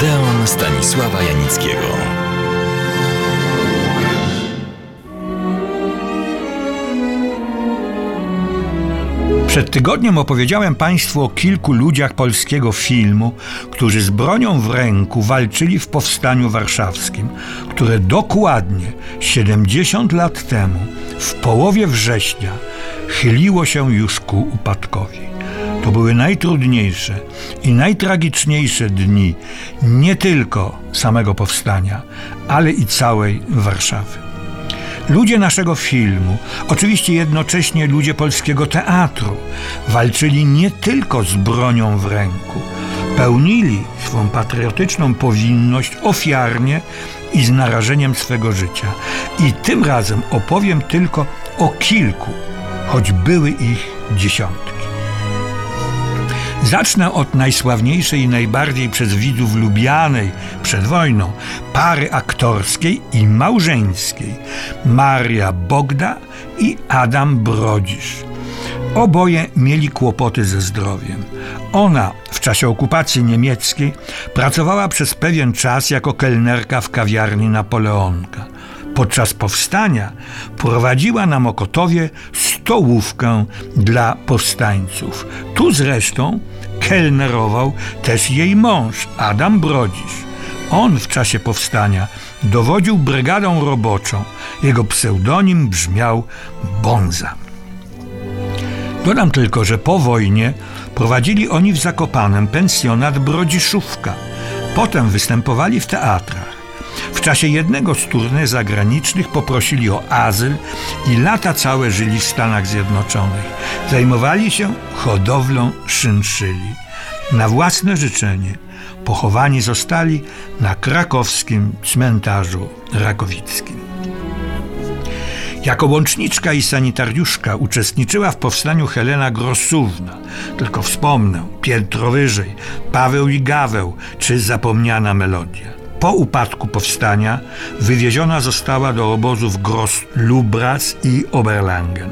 Odeon Stanisława Janickiego. Przed tygodniem opowiedziałem Państwu o kilku ludziach polskiego filmu, którzy z bronią w ręku walczyli w powstaniu warszawskim, które dokładnie 70 lat temu, w połowie września, chyliło się już ku upadkowi. To były najtrudniejsze i najtragiczniejsze dni nie tylko samego powstania, ale i całej Warszawy. Ludzie naszego filmu, oczywiście jednocześnie ludzie polskiego teatru, walczyli nie tylko z bronią w ręku, pełnili swą patriotyczną powinność ofiarnie i z narażeniem swego życia. I tym razem opowiem tylko o kilku, choć były ich dziesiątki. Zacznę od najsławniejszej i najbardziej przez widzów lubianej przed wojną pary aktorskiej i małżeńskiej Maria Bogda i Adam Brodzisz. Oboje mieli kłopoty ze zdrowiem. Ona w czasie okupacji niemieckiej pracowała przez pewien czas jako kelnerka w kawiarni Napoleonka. Podczas powstania prowadziła na Mokotowie stołówkę dla powstańców. Tu zresztą kelnerował też jej mąż, Adam Brodzisz. On w czasie powstania dowodził brygadą roboczą. Jego pseudonim brzmiał Bonza. Dodam tylko, że po wojnie prowadzili oni w Zakopanem pensjonat Brodziszówka. Potem występowali w teatrach. W czasie jednego z turné zagranicznych poprosili o azyl i lata całe żyli w Stanach Zjednoczonych. Zajmowali się hodowlą szynszyli. Na własne życzenie pochowani zostali na krakowskim cmentarzu rakowickim. Jako łączniczka i sanitariuszka uczestniczyła w powstaniu Helena Grosówna. Tylko wspomnę, piętro wyżej, Paweł i Gaweł, czy zapomniana melodia. Po upadku powstania wywieziona została do obozów Gross Lubras i Oberlangen.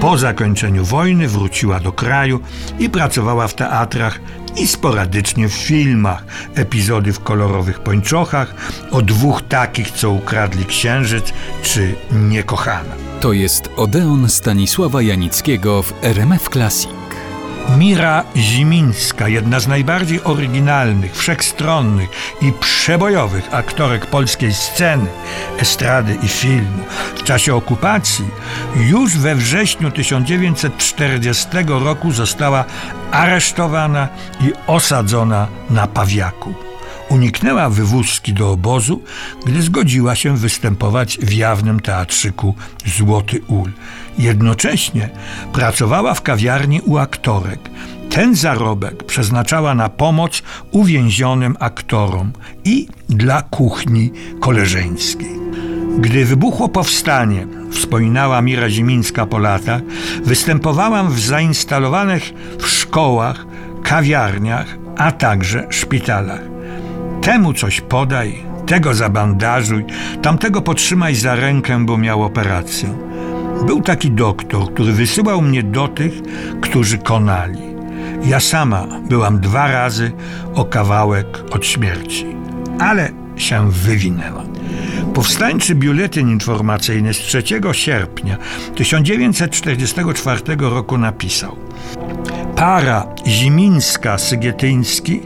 Po zakończeniu wojny wróciła do kraju i pracowała w teatrach i sporadycznie w filmach. Epizody w kolorowych pończochach, o dwóch takich, co ukradli księżyc, czy niekochana. To jest Odeon Stanisława Janickiego w RMF Classic. Mira Zimińska, jedna z najbardziej oryginalnych, wszechstronnych i przebojowych aktorek polskiej sceny, estrady i filmu. W czasie okupacji już we wrześniu 1940 roku została aresztowana i osadzona na Pawiaku. Uniknęła wywózki do obozu, gdy zgodziła się występować w jawnym teatrzyku Złoty Ul. Jednocześnie pracowała w kawiarni u aktorek. Ten zarobek przeznaczała na pomoc uwięzionym aktorom i dla kuchni koleżeńskiej. Gdy wybuchło powstanie, wspominała Mira Zimińska po latach, występowałam w zainstalowanych w szkołach, kawiarniach, a także szpitalach. Temu coś podaj, tego zabandażuj, tamtego potrzymaj za rękę, bo miał operację. Był taki doktor, który wysyłał mnie do tych, którzy konali. Ja sama byłam dwa razy o kawałek od śmierci, ale się wywinęła. Powstańczy biuletyn informacyjny z 3 sierpnia 1944 roku napisał Para Zimińska-Sygietyński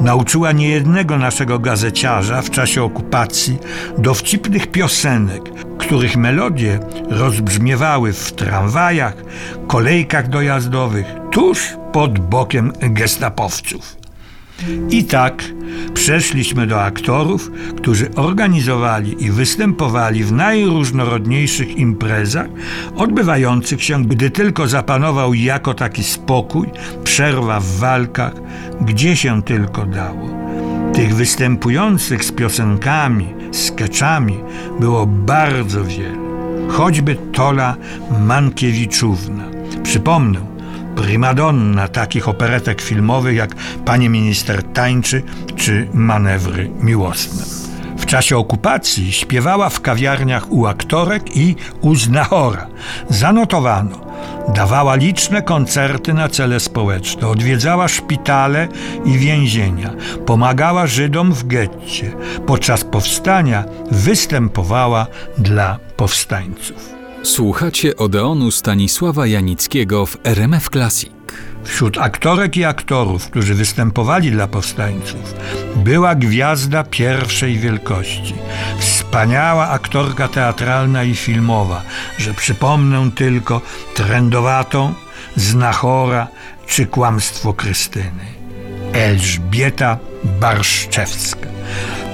nauczyła niejednego naszego gazeciarza w czasie okupacji dowcipnych piosenek, których melodie rozbrzmiewały w tramwajach, kolejkach dojazdowych, tuż pod bokiem gestapowców. I tak przeszliśmy do aktorów, którzy organizowali i występowali w najróżnorodniejszych imprezach, odbywających się, gdy tylko zapanował jako taki spokój, przerwa w walkach, gdzie się tylko dało. Tych występujących z piosenkami, skeczami było bardzo wiele. Choćby Tola Mankiewiczówna. Przypomnę, primadonna takich operetek filmowych jak Panie Minister Tańczy czy Manewry Miłosne. W czasie okupacji śpiewała w kawiarniach u aktorek i u znachora. Zanotowano. Dawała liczne koncerty na cele społeczne, odwiedzała szpitale i więzienia, pomagała Żydom w getcie. Podczas powstania występowała dla powstańców. Słuchacie Odeonu Stanisława Janickiego w RMF Classic. Wśród aktorek i aktorów, którzy występowali dla powstańców, była gwiazda pierwszej wielkości. Wspaniała aktorka teatralna i filmowa, że przypomnę tylko trendowatą, znachora czy kłamstwo Krystyny. Elżbieta Barszczewska.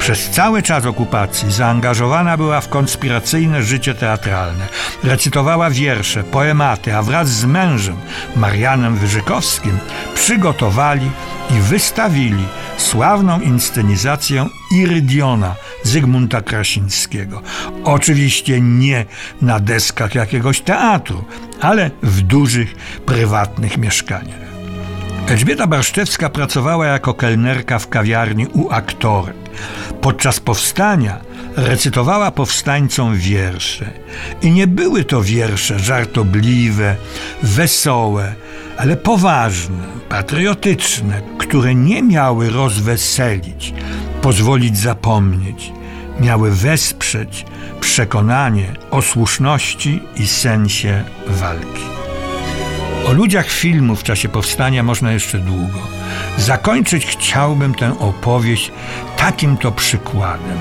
Przez cały czas okupacji zaangażowana była w konspiracyjne życie teatralne. Recytowała wiersze, poematy, a wraz z mężem, Marianem Wyżykowskim, przygotowali i wystawili sławną inscenizację Irydiona Zygmunta Krasińskiego. Oczywiście nie na deskach jakiegoś teatru, ale w dużych, prywatnych mieszkaniach. Elżbieta Barszczewska pracowała jako kelnerka w kawiarni u aktorek. Podczas powstania recytowała powstańcom wiersze. I nie były to wiersze żartobliwe, wesołe, ale poważne, patriotyczne, które nie miały rozweselić, pozwolić zapomnieć, miały wesprzeć przekonanie o słuszności i sensie walki. O ludziach filmu w czasie powstania można jeszcze długo. Zakończyć chciałbym tę opowieść takim to przykładem.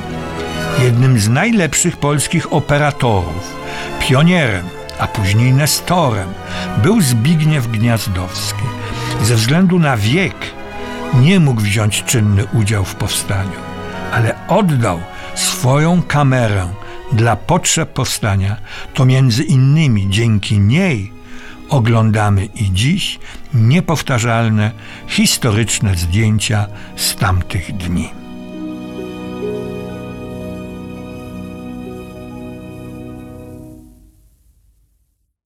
Jednym z najlepszych polskich operatorów, pionierem, a później nestorem, był Zbigniew Gniazdowski. Ze względu na wiek nie mógł wziąć czynny udział w powstaniu, ale oddał swoją kamerę dla potrzeb powstania. To między innymi dzięki niej oglądamy i dziś niepowtarzalne, historyczne zdjęcia z tamtych dni.